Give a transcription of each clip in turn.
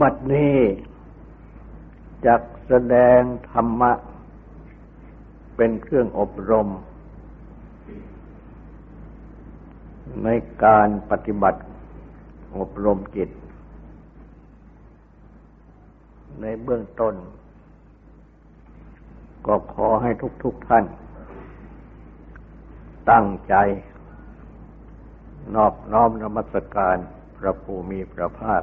บัดนี้จักแสดงธรรมะ เป็นเครื่องอบรม ในการปฏิบัติอบรมจิต ในเบื้องต้น ก็ขอให้ทุกๆทท่าน ตั้งใจ นอบน้อมนมัสการพระภูมิพระภาค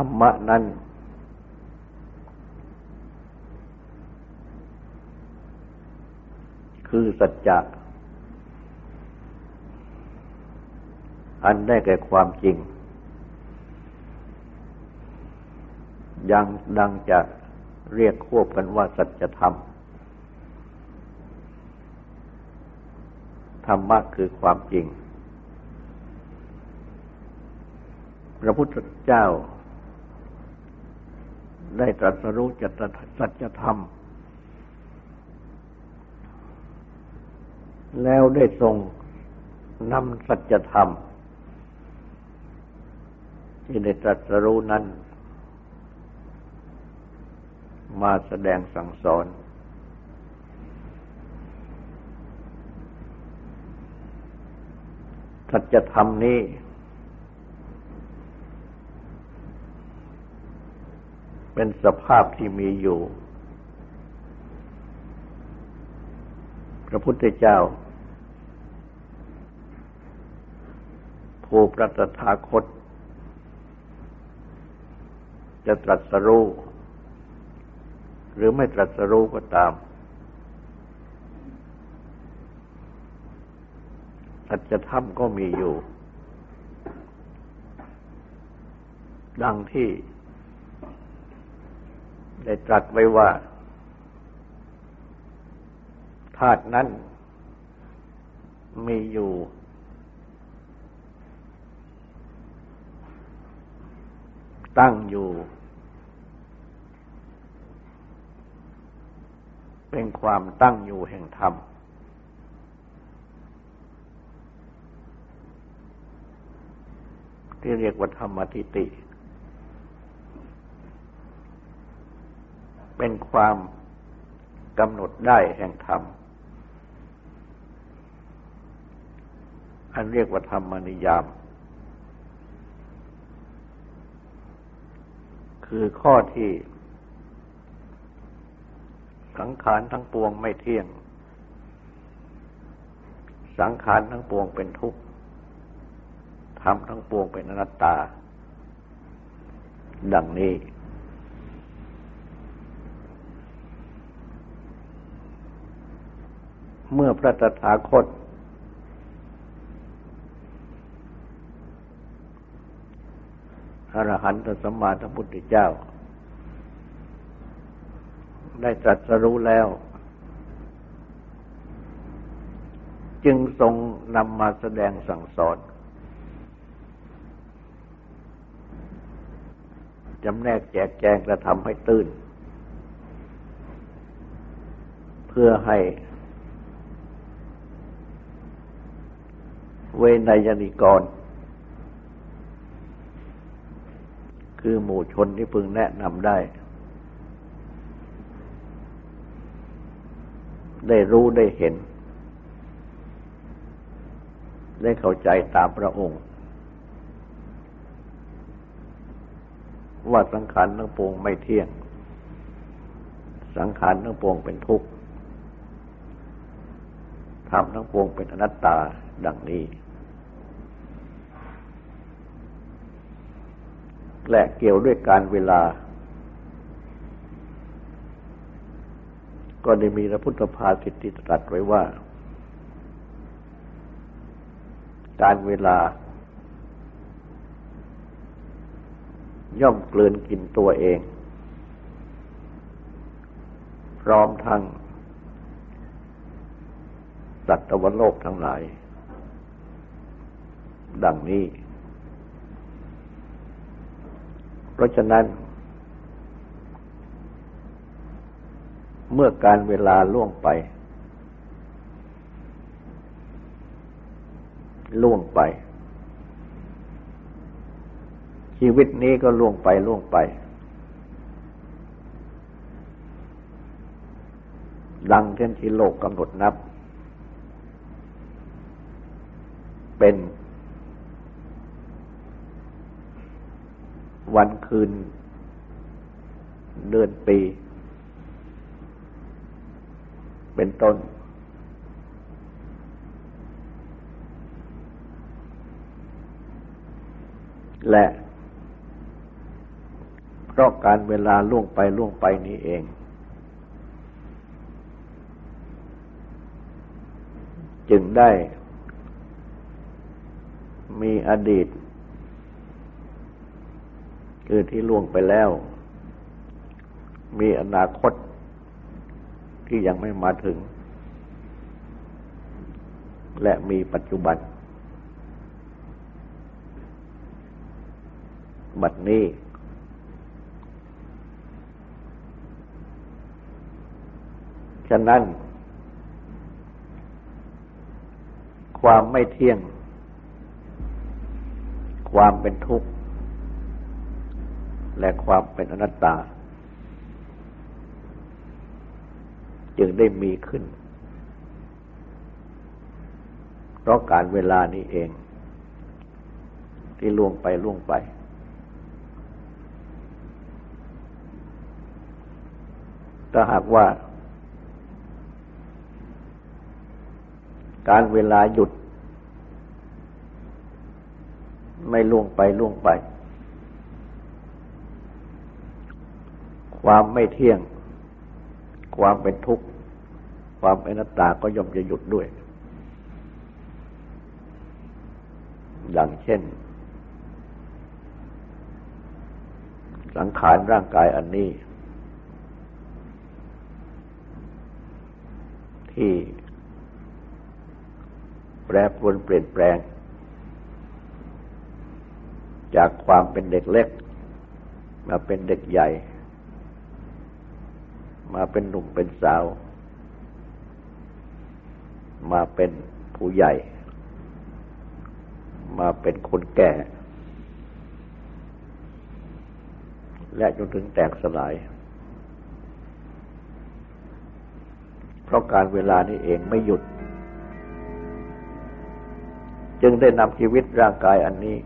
รรมะนั้น คือสัจจะอันได้แก่ความจริง ยังดังจะเรียกควบกันว่าสัจธรรม ธรรมะคือความจริง พระพุทธเจ้า ได้ตรัสรู้จัตสัจธรรม แล้วได้ทรงนำสัจธรรม ที่ได้ตรัสรู้นั้น มาแสดงสั่งสอน สัจธรรมนี้ เป็นสภาพที่มีอยู่ พระพุทธเจ้า ผู้ประตถาคต จะตรัสรู้หรือไม่ตรัสรู้ก็ตาม สัจธรรมก็มีอยู่ ดังที่ ได้ตรัสไว้ว่าธาตุนั้น มีอยู่ ตั้งอยู่ เป็นความตั้งอยู่แห่งธรรม ที่เรียกว่าธรรมทิติ เป็นความกำหนดได้แห่งธรรม อันเรียกว่าธรรมนิยาม คือข้อที่สังขารทั้งปวงไม่เที่ยง สังขารทั้งปวงเป็นทุกข์ธรรมทั้งปวงเป็นอนัตตา ดังนี้ เมื่อพระตถาคต อรหันตสัมมาสัมพุทธเจ้า ได้ตรัสรู้แล้ว จึงทรงนำมาแสดงสั่งสอนจำแนกแจกแจงกระทำให้ตื่น เพื่อให้ เวนยนิกร คือหมู่ชนที่พึงแนะนำได้ ได้รู้ได้เห็น ได้เข้าใจตามพระองค์ ว่าสังขารทั้งปวงไม่เที่ยง สังขารทั้งปวงเป็นทุกข์ธรรมทั้งปวงเป็นอนัตตาดังนี้ และเกี่ยวด้วยการเวลา ก็ได้มีพระพุทธภาสิทธิตรัสไว้ว่า การเวลา ย่อมกลืนกินตัวเอง พร้อมทั้งสัตวโลกทั้งหลาย ดังนี้ เพราะฉะนั้น เมื่อการเวลาล่วงไป ล่วงไป ชีวิตนี้ก็ล่วงไปล่วงไป ดังเช่นที่โลกกำหนดนับ เป็น วันคืน เดือนปี เป็นต้น และเพราะการเวลาล่วงไปล่วงไปนี้เอง จึงได้มีอดีต คือที่ล่วงไปแล้ว มีอนาคตที่ยังไม่มาถึง และมีปัจจุบัน บัดนี้ ฉะนั้น ความไม่เที่ยง ความเป็นทุกข์ และความเป็นอนัตตา จึงได้มีขึ้น เพราะการเวลานี้เอง ที่ล่วงไปล่วงไป ถ้าหากว่า การเวลาหยุด ไม่ล่วงไปล่วงไป ความไม่เที่ยง ความเป็นทุกข์ ความเป็นนัตตาก็ย่อมจะหยุดด้วยดังเช่น สังขารร่างกายอันนี้ ที่แปรปรวนเปลี่ยนแปลง จากความเป็นเด็กเล็ก มาเป็นเด็กใหญ่ มาเป็นหนุ่มเป็นสาว มาเป็นผู้ใหญ่ มาเป็นคนแก่ และจนถึงแตกสลาย เพราะการเวลานี้เองไม่หยุด จึงได้นำชีวิตร่างกายอันนี้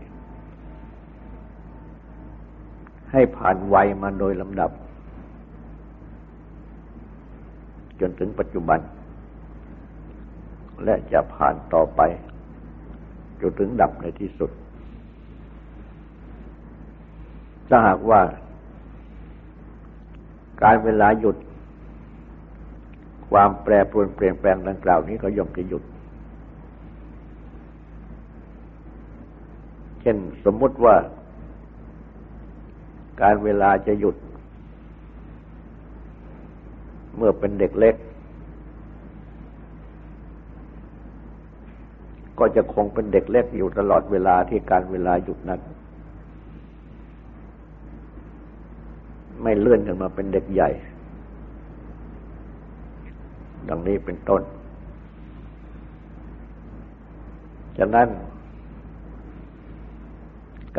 ให้ผ่านวัยมาโดยลำดับ จนถึงปัจจุบัน และจะผ่านต่อไปจนถึงดับในที่สุด ถ้าหากว่า การเวลาหยุด ความแปรปรวนเปลี่ยนแปลงดังกล่าวนี้ก็ย่อมจะหยุด เช่นสมมุติว่า การเวลาจะหยุด มื่อเป็นเด็กเล็ก ก็จะคงเป็นเด็กเล็กอยู่ตลอดเวลาที่การเวลาหยุดนั้น ไม่เลื่อนขึ้นมาเป็นเด็กใหญ่ ดังนี้เป็นต้นฉะนั้น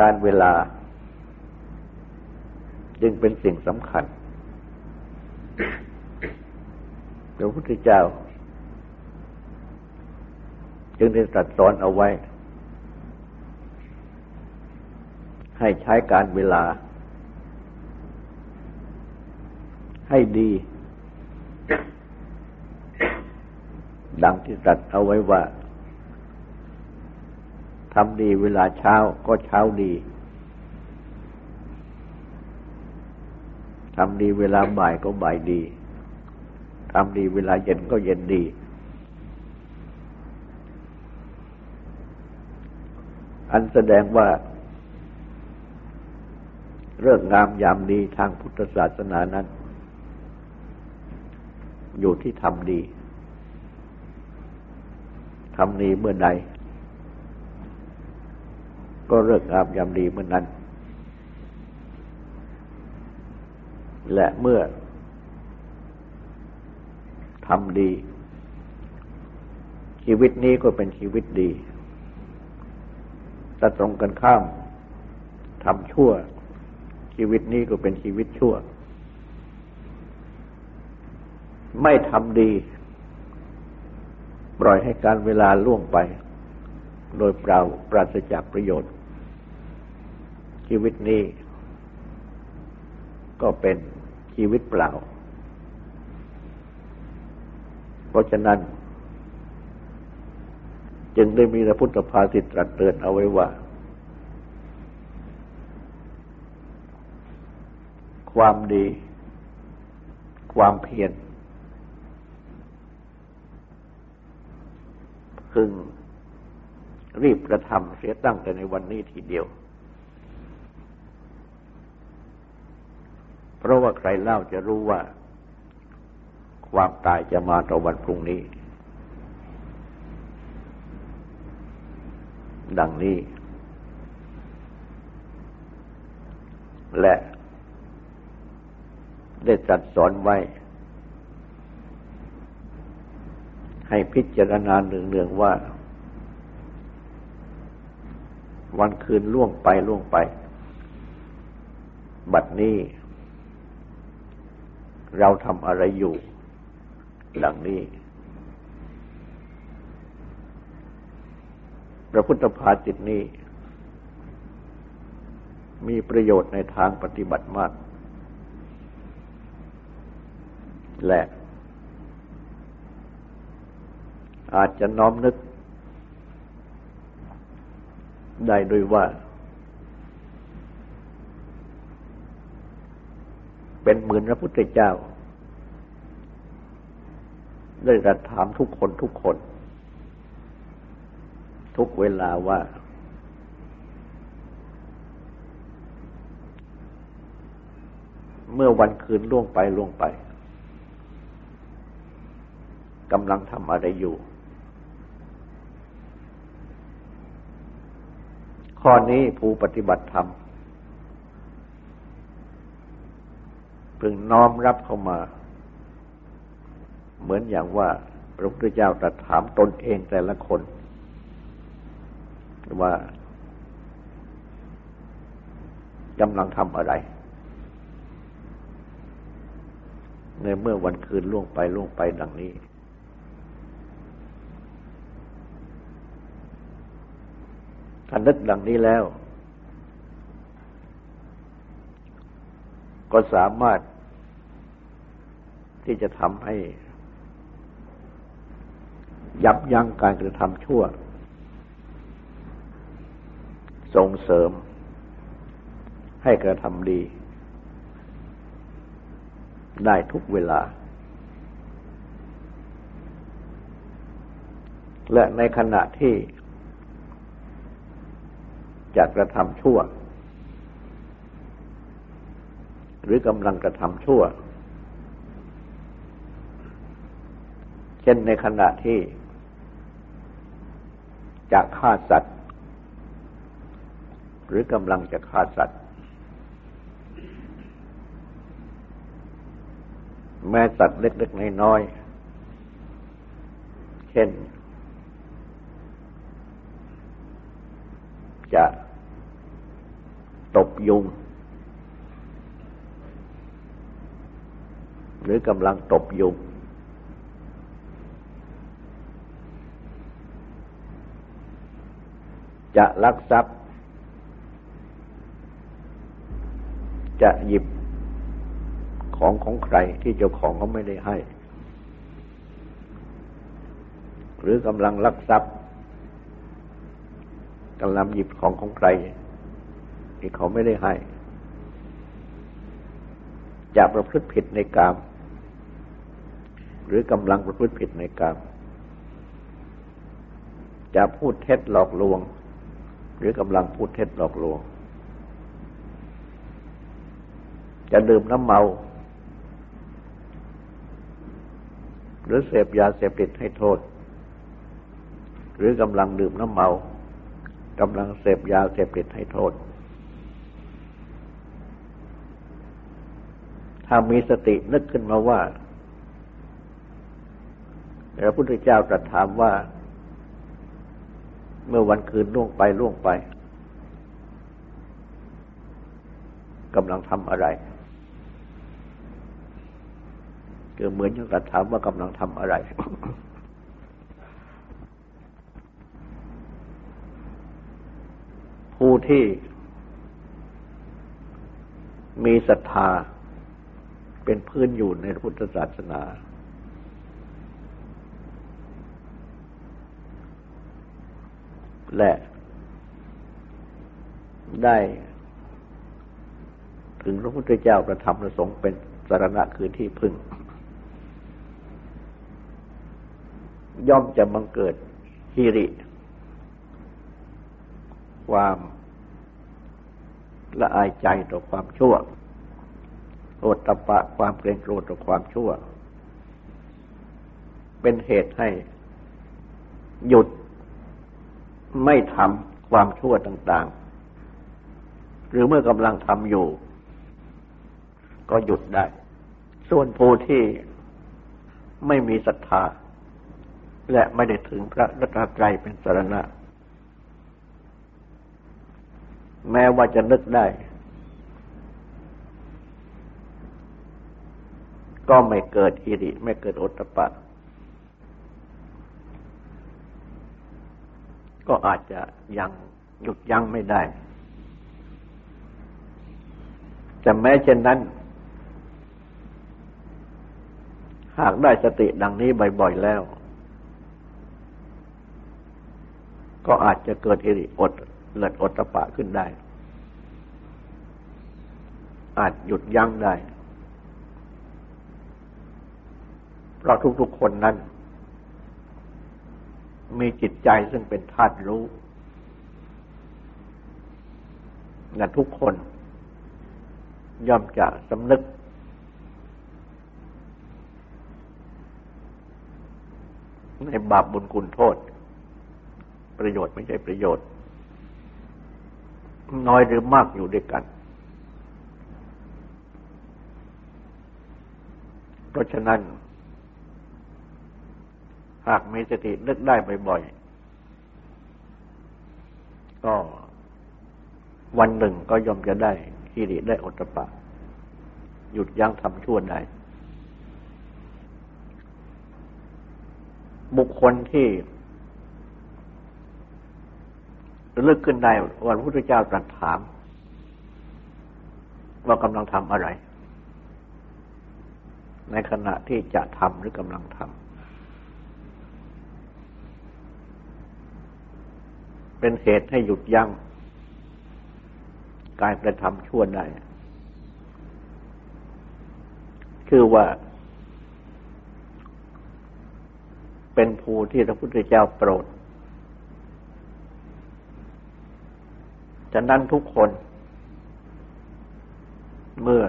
การเวลา จึงเป็นสิ่งสำคัญ พระพุทธเจ้า จึงได้ตรัสสอนเอาไว้ ให้ใช้การเวลา ให้ดี ดังที่ตรัสเอาไว้ว่าทำดีเวลาเช้าก็เช้าดี ทำดีเวลาบ่ายก็บ่ายดี ทำดีเวลาเย็นก็เย็นดี อันแสดงว่า เรื่องงามยามดีทางพุทธศาสนานั้น อยู่ที่ทำดีทำดีเมื่อใดก็เลิกงามยามดีเมื่อนั้น และเมื่อ ทำดี ชีวิตนี้ก็เป็นชีวิตดีถ้าตรงกันข้ามทำชั่ว ชีวิตนี้ก็เป็นชีวิตชั่ว ไม่ทำดี ปล่อยให้การเวลาล่วงไป โดยเปล่าปราศจากประโยชน์ ชีวิตนี้ ก็เป็นชีวิตเปล่า เพราะฉะนั้น จึงได้มีพระพุทธภาษิตตรัสเตือนเอาไว้ว่า ความดี ความเพียรพึงรีบกระทำเสียตั้งแต่ในวันนี้ทีเดียว เพราะว่าใครเล่าจะรู้ว่า ความตายจะมาต่อวันพรุ่งนี้ ดังนี้ และได้จัดสอนไว้ ให้พิจารณาเนืองๆว่า วันคืนล่วงไปล่วงไป บัดนี้ เราทำอะไรอยู่ ดังนี้ พระพุทธภาจิตนี้ มีประโยชน์ในทางปฏิบัติมาก และอาจจะน้อมนึก ได้โดยว่า เป็นเหมือนพระพุทธเจ้า ได้กระถามทุกคนทุกคน ทุกเวลาว่า เมื่อวันคืนล่วงไปล่วงไปกำลังทำอะไรอยู่ ข้อนี้ผู้ปฏิบัติธรรมพึงน้อมรับเข้ามา เหมือนอย่างว่าพระพุทธเจ้าตรัสถามตนเองแต่ละคน ว่ากำลังทำอะไร ในเมื่อวันคืนล่วงไปล่วงไปดังนี้ถ้านึกดังนี้แล้ว ก็สามารถที่จะทำให้ ยับยั้งการกระทำชั่ว ส่งเสริม ให้กระทำดี ได้ทุกเวลา และในขณะที่จะกระทำชั่ว หรือกำลังกระทำชั่ว เช่นในขณะที่ จะฆ่าสัตว์ หรือกำลังจะฆ่าสัตว์ แม้สัตว์เล็กๆน้อยๆเช่น จะตบยุง หรือกำลังตบยุง จะลักทรัพย์ จะหยิบของของใครที่เจ้าของเขาไม่ได้ให้ หรือกำลังลักทรัพย์กำลังหยิบของของใครที่เขาไม่ได้ให้ จะประพฤติผิดในกาม หรือกำลังประพฤติผิดในกาม จะพูดเท็จหลอกลวง หรือกำลังพูดเท็จหลอกลวง จะดื่มน้ำเมา หรือเสพยาเสพติดให้โทษ หรือกำลังดื่มน้ำเมากำลังเสพยาเสพติดให้โทษ ถ้ามีสตินึกขึ้นมาว่าพระพุทธเจ้าตรัสถามว่า เมื่อวันคืนล่วงไปล่วงไปกำลังทำอะไรคือเหมือนอย่างกับถามว่ากำลังทำอะไร ผู้ที่มีศรัทธาเป็นพื้นอยู่ในพุทธศาสนา และได้ถึงพระพุทธเจ้าประธรรมประสงค์เป็นสารณะคือที่พึ่ง ย่อมจะบังเกิดฮิริ ความละอายใจต่อความชั่วโอตตะปะความเกรงกลัวต่อความชั่ว เป็นเหตุให้หยุด ไม่ทำความชั่วต่างๆ หรือเมื่อกำลังทำอยู่ ก็หยุดได้ ส่วนผู้ที่ไม่มีศรัทธา และไม่ได้ถึงพระรัตนตรัยเป็นสารณะ แม้ว่าจะนึกได้ ก็ไม่เกิดอิริไม่เกิดโอตปะ ก็อาจจะยังหยุดยั้งไม่ได้ แต่แม้เช่นนั้น หากได้สติดังนี้บ่อยๆแล้ว ก็อาจจะเกิดอิริอดเลิดอดตะปะขึ้นได้ อาจหยุดยั้งได้ เพราะทุกๆคนนั้น มีจิตใจซึ่งเป็นธาตุรู้และทุกคนย่อมจะสำนึก ในบาปบุญคุณโทษ ประโยชน์ไม่ใช่ประโยชน์ น้อยหรือมากอยู่ด้วยกัน เพราะฉะนั้น หากมีสตินึกได้บ่อยๆ ก็วันหนึ่งก็ย่อมจะได้ขีริได้อตปะ หยุดยั้งทำชั่วได้ บุคคลที่เลือกขึ้นได้วันพุทธเจ้าตรัสถาม ว่ากำลังทำอะไร ในขณะที่จะทำหรือกำลังทำ เป็นเหตุให้หยุดยั้งการกระทำชั่วได้ คือว่า เป็นภูที่พระพุทธเจ้าโปรด ฉะนั้นทุกคน เมื่อ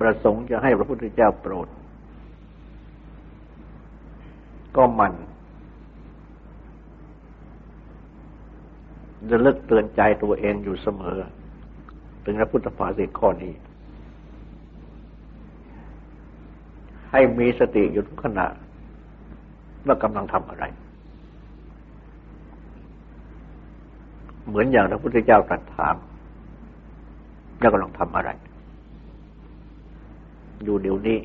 ประสงค์จะให้พระพุทธเจ้าโปรด ก็มัน จะเลิกเตือนใจตัวเองอยู่เสมอ ถึงพระพุทธภาษิตข้อนี้ ให้มีสติอยู่ทุกขณะว่ากำลังทำอะไร เหมือนอย่างพระพุทธเจ้าตรัสถามว่ากำลังทำอะไร อยู่เดี๋ยวนี้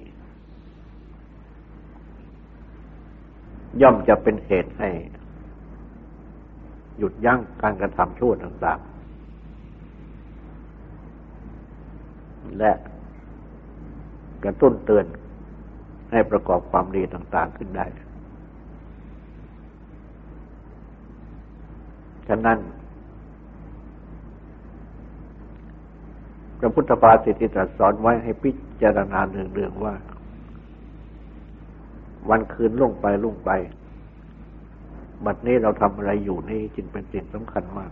ย่อมจะเป็นเหตุให้ หยุดยั้งการกระทำชั่วต่างๆ และกระตุ้นเตือนให้ประกอบความดีต่างๆขึ้นได้ ฉะนั้น พระพุทธภาสิทธิตรัสสอนไว้ให้พิจารณาเนืองๆว่า วันคืนล่วงไปล่วงไป บัดนี้เราทำอะไรอยู่นี่จึงเป็นสิ่งสำคัญมาก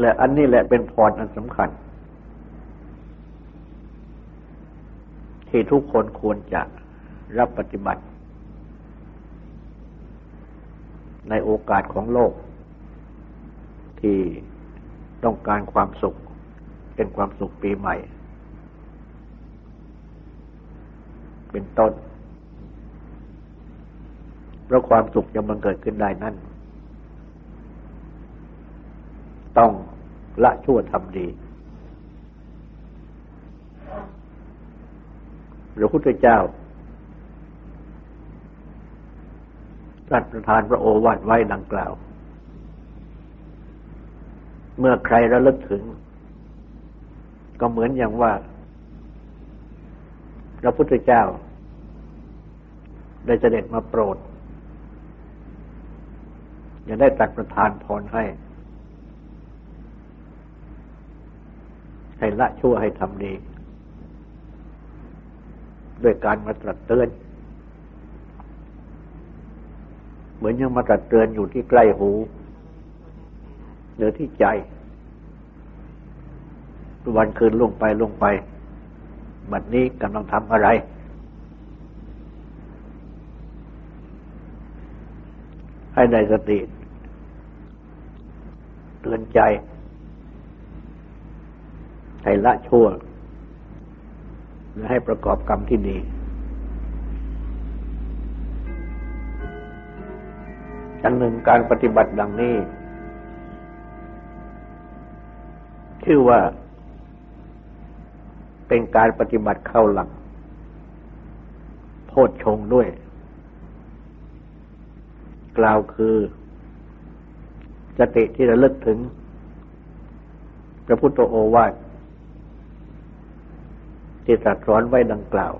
และอันนี้แหละเป็นพรอันสำคัญ ที่ทุกคนควรจะรับปฏิบัติ ในโอกาสของโลก ที่ต้องการความสุข เป็นความสุขปีใหม่ เป็นต้น เพราะความสุขจะบังเกิดขึ้นได้นั่นต้องละชั่วทำดี พระพุทธเจ้าตรัสประทานพระโอวาทไว้ดังกล่าว เมื่อใครระลึกถึง ก็เหมือนอย่างว่า พระพุทธเจ้า ได้เสด็จมาโปรด ยังได้ตัดประทานพรให้ ให้ละชั่วให้ทำดี ด้วยการมาตรัสเตือน เหมือนยังมาตรัสเตือนอยู่ที่ใกล้หูหรือที่ใจ วันคืนลงไปลงไปบัดนี้กำลังทำอะไร ให้ได้สติเตือนใจ ให้ละชั่ว และให้ประกอบกรรมที่ดีอันหนึ่งการปฏิบัติดังนี้ ชื่อว่า เป็นการปฏิบัติเข้าหลักโพชฌงด้วย กล่าวคือสติที่ระลึกถึง พระพุทธโอวาทที่ตรัสสอนไว้ดังกล่าว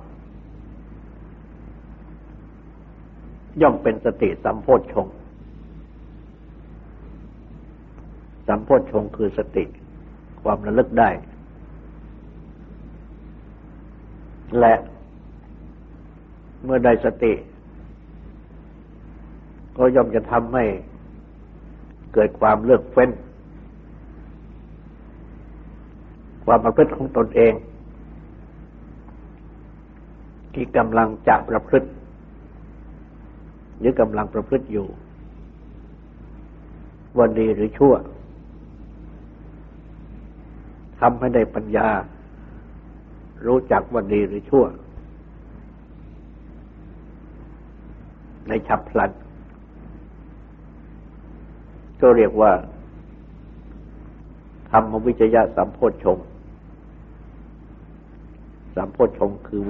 ย่อมเป็นสติสัมโพชฌงสัมโพชฌงคือสติความระลึกได้ และเมื่อได้สติ ก็ย่อมจะทำให้เกิดความเลือกเฟ้น ความประพฤติของตนเอง ที่กำลังจะประพฤติ หรือกำลังประพฤติอยู่ วันดีหรือชั่วทำให้ได้ปัญญา รู้จักวันดีหรือชั่ว ในฉับพลัน ก็เรียกว่าธรรมวิจยะสัมโพชงสัมโพชงคือ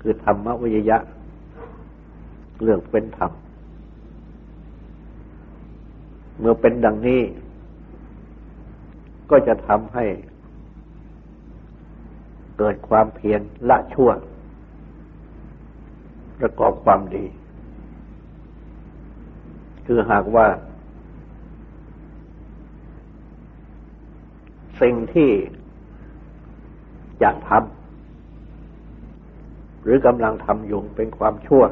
คือธรรมวิจยะเรื่องเป็นธรรม เมื่อเป็นดังนี้ ก็จะทำให้เกิดความเพียรละชั่ว ประกอบความดี คือหากว่า สิ่งที่จะทำหรือกำลังทำอยู่เป็นความชั่ว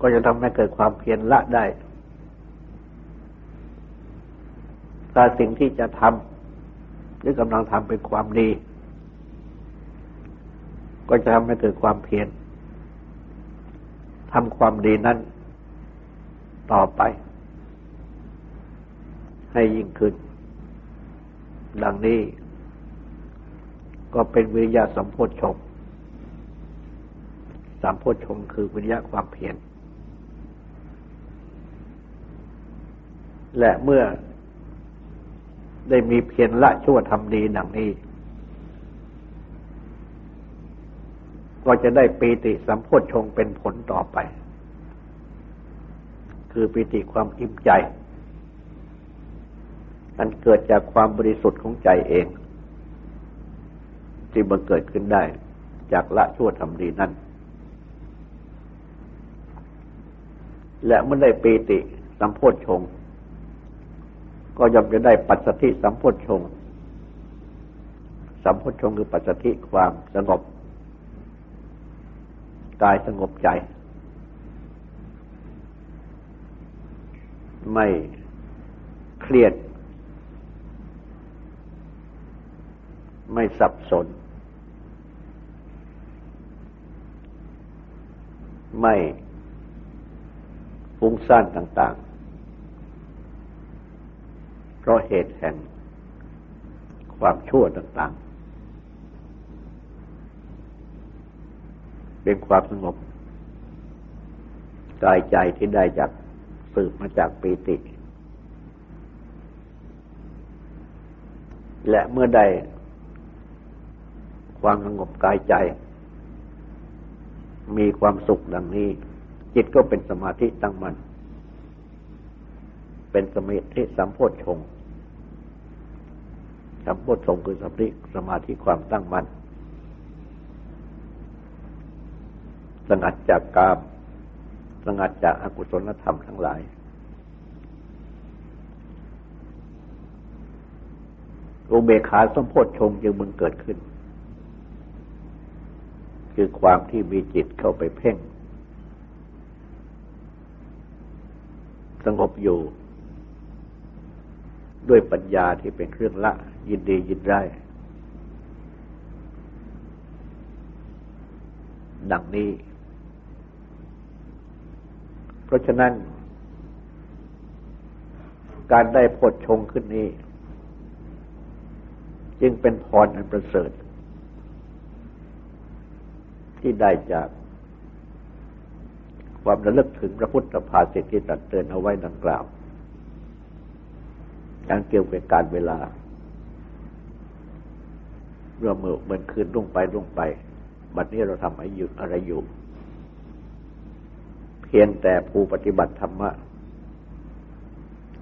ก็จะทำให้เกิดความเพียรละได้ถ้าสิ่งที่จะทำหรือกำลังทำเป็นความดี ก็จะทำให้เกิดความเพียรทำความดีนั้นต่อไป ให้ยิ่งขึ้น ดังนี้ ก็เป็นวิริยะสัมโพชฌงสัมโพชฌงคือวิริยะความเพียรและเมื่อได้มีเพียรละชั่วทำดีดังนี้ ก็จะได้ปีติสัมโพชฌงเป็นผลต่อไป คือปีติความอิ่มใจ อันเกิดจากความบริสุทธิ์ของใจเอง ที่บังเกิดขึ้นได้จากละชั่วทำดีนั้นและเมื่อได้ปีติสัมโพชง ก็ย่อมจะได้ปัจสถิสัมโพชง สัมโพชงคือปัจสถิความสงบกายสงบใจ ไม่เครียด ไม่สับสน ไม่ฟุ้งซ่านต่าง ๆ เพราะเหตุแห่งความชั่วต่าง ๆ เป็นความสงบกายใจที่ได้จากสืบมาจากปีติ และเมื่อใด ความสงบกายใจ มีความสุขดังนี้ จิตก็เป็นสมาธิตั้งมัน่นเป็นสมาธิสัมโพชฌงสัมโพชฌงคือสมาธิสมาธิความตั้งมัน่นสงัดจากกามสงัดจากอากุศลธรรมทั้งหลาย อุเบกขาสมโพชฌงจึงมึงเกิดขึ้น คือความที่มีจิตเข้าไปเพ่ง สงบอยู่ ด้วยปัญญาที่เป็นเครื่องละ ยินดียินได้ ดังนี้ เพราะฉะนั้น การได้พดชงขึ้นนี้ จึงเป็นพรอันประเสริฐ ที่ได้จากความระลึกถึงพระพุทธภาษิตที่ตัดเตือนเอาไว้ดังกล่าวการเกี่ยวกับการเวลาเมื่อเมื่อเมือนคืนรุ่งไปรุ่งไป บัดนี้เราทำอะไรอยู่อะไรอยู่ เพียงแต่ผู้ปฏิบัติธรรมะ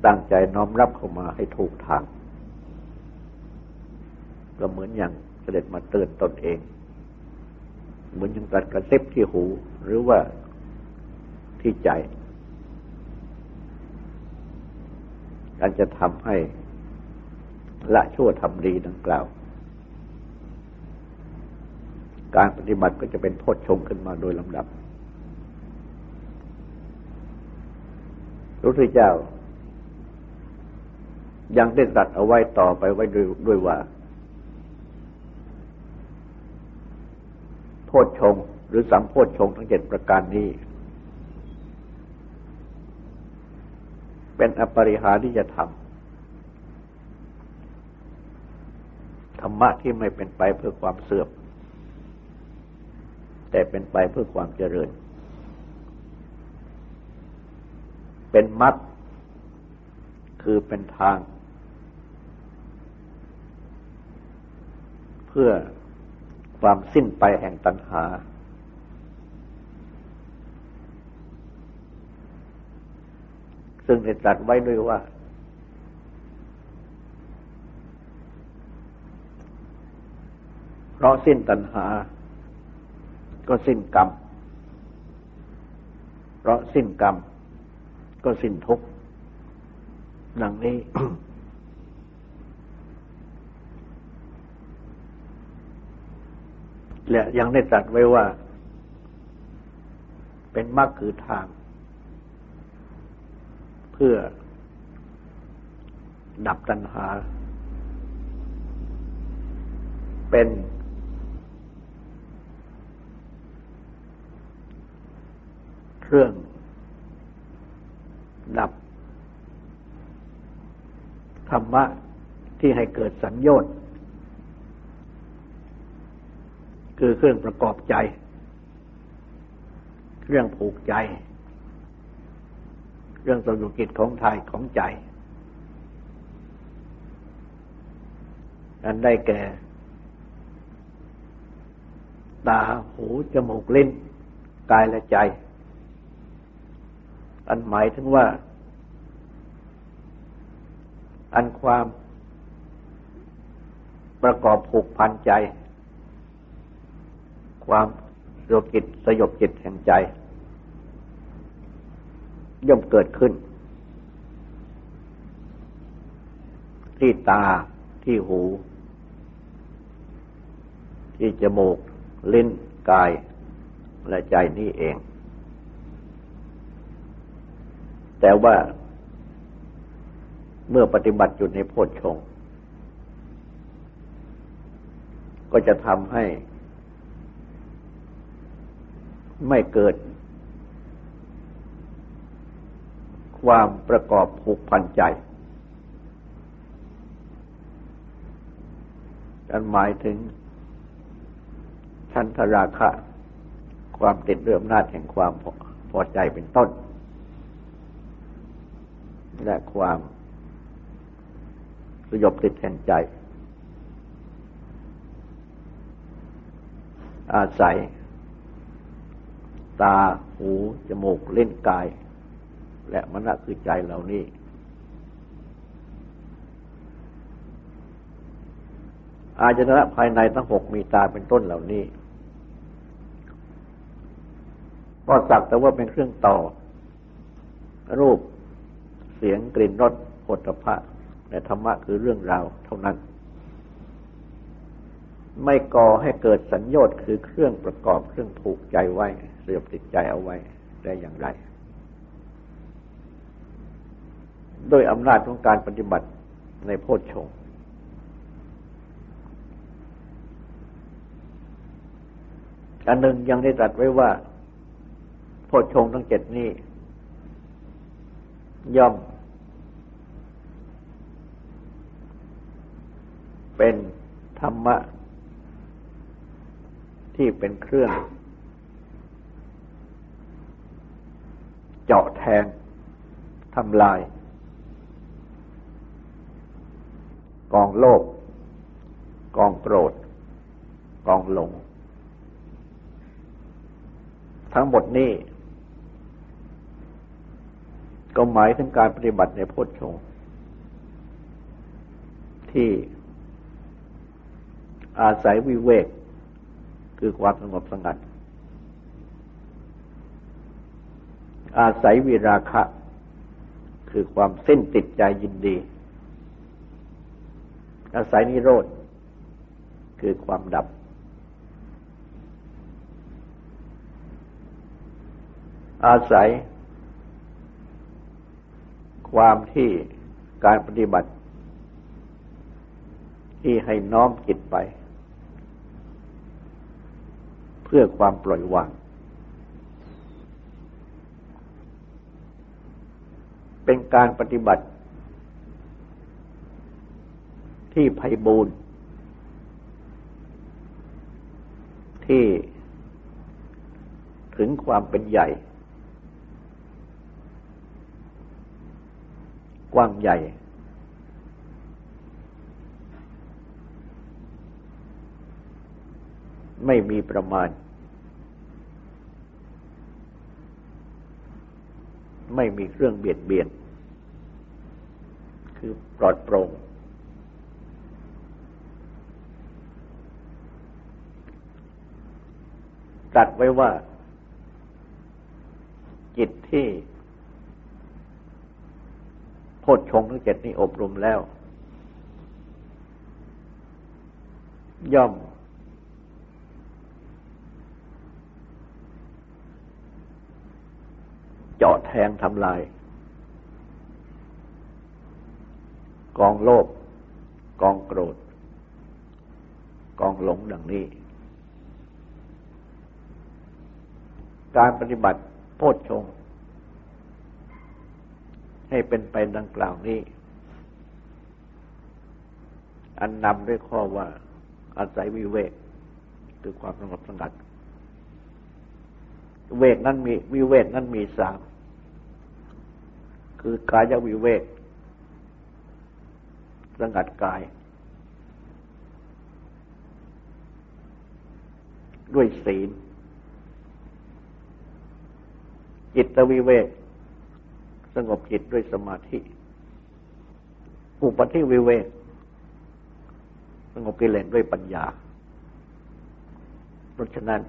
ตั้งใจน้อมรับเข้ามาให้ถูกทาง ก็เหมือนอย่างเสด็จมาเตือนตนเอง เหมือนอย่างตัดกระเซิบที่หู หรือว่าที่ใจ การจะทำให้ละชั่วทำดีดังกล่าว การปฏิบัติก็จะเป็นโพชฌงขึ้นมาโดยลำดับพระพุทธเจ้า ยังได้ตัดเอาไว้ต่อไปไว้ด้วยด้วยว่า โพชฌงหรือสัมโพชฌงทั้งเจ็ดประการนี้ เป็นอปริหาริยธรรมธรรมะที่ไม่เป็นไปเพื่อความเสื่อม แต่เป็นไปเพื่อความเจริญ เป็นมรรคคือเป็นทาง เพื่อ ความสิ้นไปแห่งตัณหา ซึ่งได้ตรัสไว้ด้วยว่า เพราะสิ้นตัณหา ก็สิ้นกรรม เพราะสิ้นกรรม ก็สิ้นทุกข์ดังนี้ และยังได้ตรัสไว้ว่า เป็นมรรคคือทางพื่อ ดับตัณหา เป็น เครื่อง ดับธรรมะที่ให้เกิดสัญญน์ คือเครื่องประกอบใจ เครื่องผูกใจเรื่องสุกิจของไทยของใจอันได้แก่ ตาหูจมูกลิ้น กายและใจ อันหมายถึงว่า อันความประกอบผูกพันใจ ความสยบจิตสยบจิตแห่งใจ ย่อมเกิดขึ้น ที่ตาที่หู ที่จมูก ลิ้นกาย และใจนี้เอง แต่ว่าเมื่อปฏิบัติอยู่ในโพชฌงก็จะทำให้ ไม่เกิด ความประกอบผูกพันใจนันหมายถึงชั้นทราคะ ความติดเรื่อมนาจแห่งความพอใจเป็นต้น และความสยบติดแทนใจ อาศัย ตา หู จมูก เล่นกาย และมณะคือใจเหล่านี้ อาจนะภายในทั้งหกมีตาเป็นต้นเหล่านี้ ก็สักแต่ว่าเป็นเครื่องต่อ รูป เสียง กลิ่น รสผลพระและธรรมะคือเรื่องราวเท่านั้นไม่ก่อให้เกิดสัญญาตคือเครื่องประกอบเครื่องผูกใจไว้ เสียบติดใจเอาไว้ได้อย่างไร โดยอำนาจของการปฏิบัติในโพชฌงอันหนึ่งยังได้ตรัสไว้ว่า โพชฌงทั้งเจ็ดนี้ ย่อม เป็นธรรมะ ที่เป็นเครื่อง เจาะแทงทำลาย กองโลภกองโกรธ กองหลง ทั้งหมดนี้ก็หมายถึงการปฏิบัติในโพชฌงที่อาศัยวิเวก คือความสงบสงัด อาศัยวิราคะ คือความสิ้นติดใจยินดี อาศัยนิโรธ คือความดับ อาศัย ความที่การปฏิบัติ ที่ให้น้อมจิตไป เพื่อความปล่อยวาง เป็นการปฏิบัติ ที่ไพบูรณ์ที่ถึงความเป็นใหญ่ กว้างใหญ่ ไม่มีประมาณ ไม่มีเครื่องเบียดเบียน คือปลอดโปร่งตัดไว้ว่า จิตที่โพชฌงทั้งเจ็ดนี้อบรมแล้ว ย่อม เจาะแทงทำลาย กองโลภกองโกรธ กองหลงดังนี้ การปฏิบัติโพชฌงให้เป็นไปดังกล่าวนี้ อันนำด้วยข้อว่าอาศัยวิเวกคือความสงบสงัดเวกนั้นมีวิเวกนั้นมีสาม คือกายวิเวกสงัดกาย ด้วยศีล จิตวิเวก สงบจิตด้วยสมาธิ อุปธิวิเวก สงบกิเลสด้วยปัญญา เพราะฉะนั้น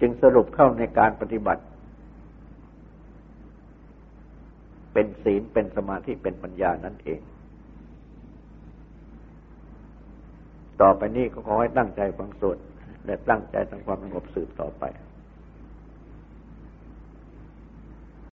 จึงสรุปเข้าในการปฏิบัติ เป็นศีลเป็นสมาธิเป็นปัญญานั่นเอง ต่อไปนี้ก็ขอให้ตั้งใจฟังสวดและตั้งใจทำความสงบสืบต่อไป